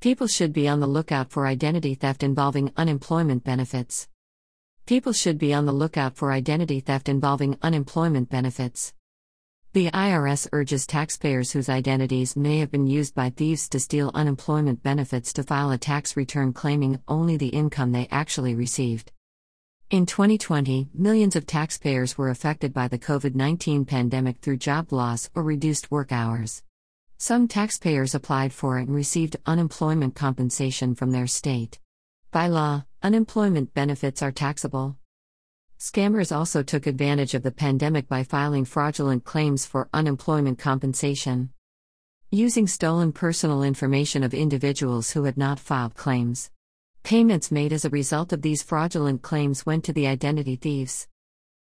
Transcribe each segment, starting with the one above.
People should be on the lookout for identity theft involving unemployment benefits. People should be on the lookout for identity theft involving unemployment benefits. The IRS urges taxpayers whose identities may have been used by thieves to steal unemployment benefits to file a tax return claiming only the income they actually received. In 2020, millions of taxpayers were affected by the COVID 19 pandemic through job loss or reduced work hours. Some taxpayers applied for and received unemployment compensation from their state. By law, unemployment benefits are taxable. Scammers also took advantage of the pandemic by filing fraudulent claims for unemployment compensation. Using stolen personal information of individuals who had not filed claims. Payments made as a result of these fraudulent claims went to the identity thieves.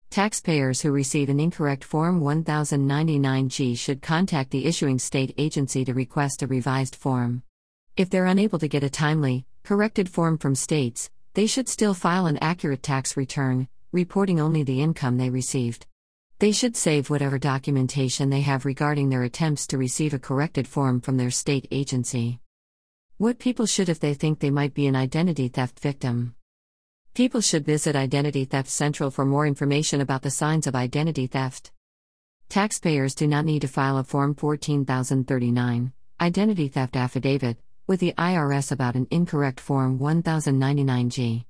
Taxpayers who receive an incorrect Form 1099-G should contact the issuing state agency to request a revised form. If they're unable to get a timely, corrected form from states, they should still file an accurate tax return, reporting only the income they received. They should save whatever documentation they have regarding their attempts to receive a corrected form from their state agency. What people should if they think they might be an identity theft victim. People should visit Identity Theft Central for more information about the signs of identity theft. Taxpayers do not need to file a Form 14039, Identity Theft Affidavit, with the IRS about an incorrect Form 1099G.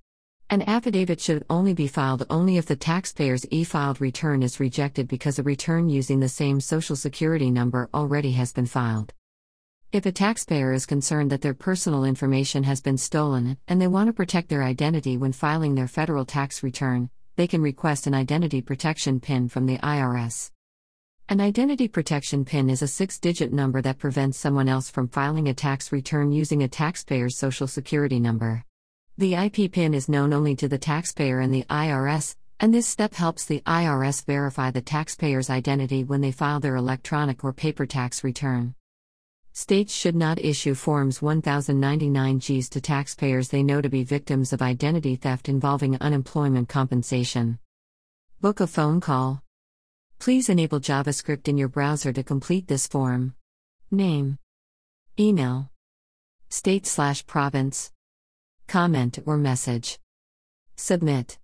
An affidavit should only be filed only if the taxpayer's e filed return is rejected because a return using the same Social Security number already has been filed. If a taxpayer is concerned that their personal information has been stolen and they want to protect their identity when filing their federal tax return, they can request an identity protection PIN from the IRS. An identity protection PIN is a six digit number that prevents someone else from filing a tax return using a taxpayer's Social Security number. The IP PIN is known only to the taxpayer and the IRS, and this step helps the IRS verify the taxpayer's identity when they file their electronic or paper tax return. States should not issue Forms 1099-Gs to taxpayers they know to be victims of identity theft involving unemployment compensation. Book a phone call. Please enable JavaScript in your browser to complete this form. Name. Email. State slash province comment or message. Submit.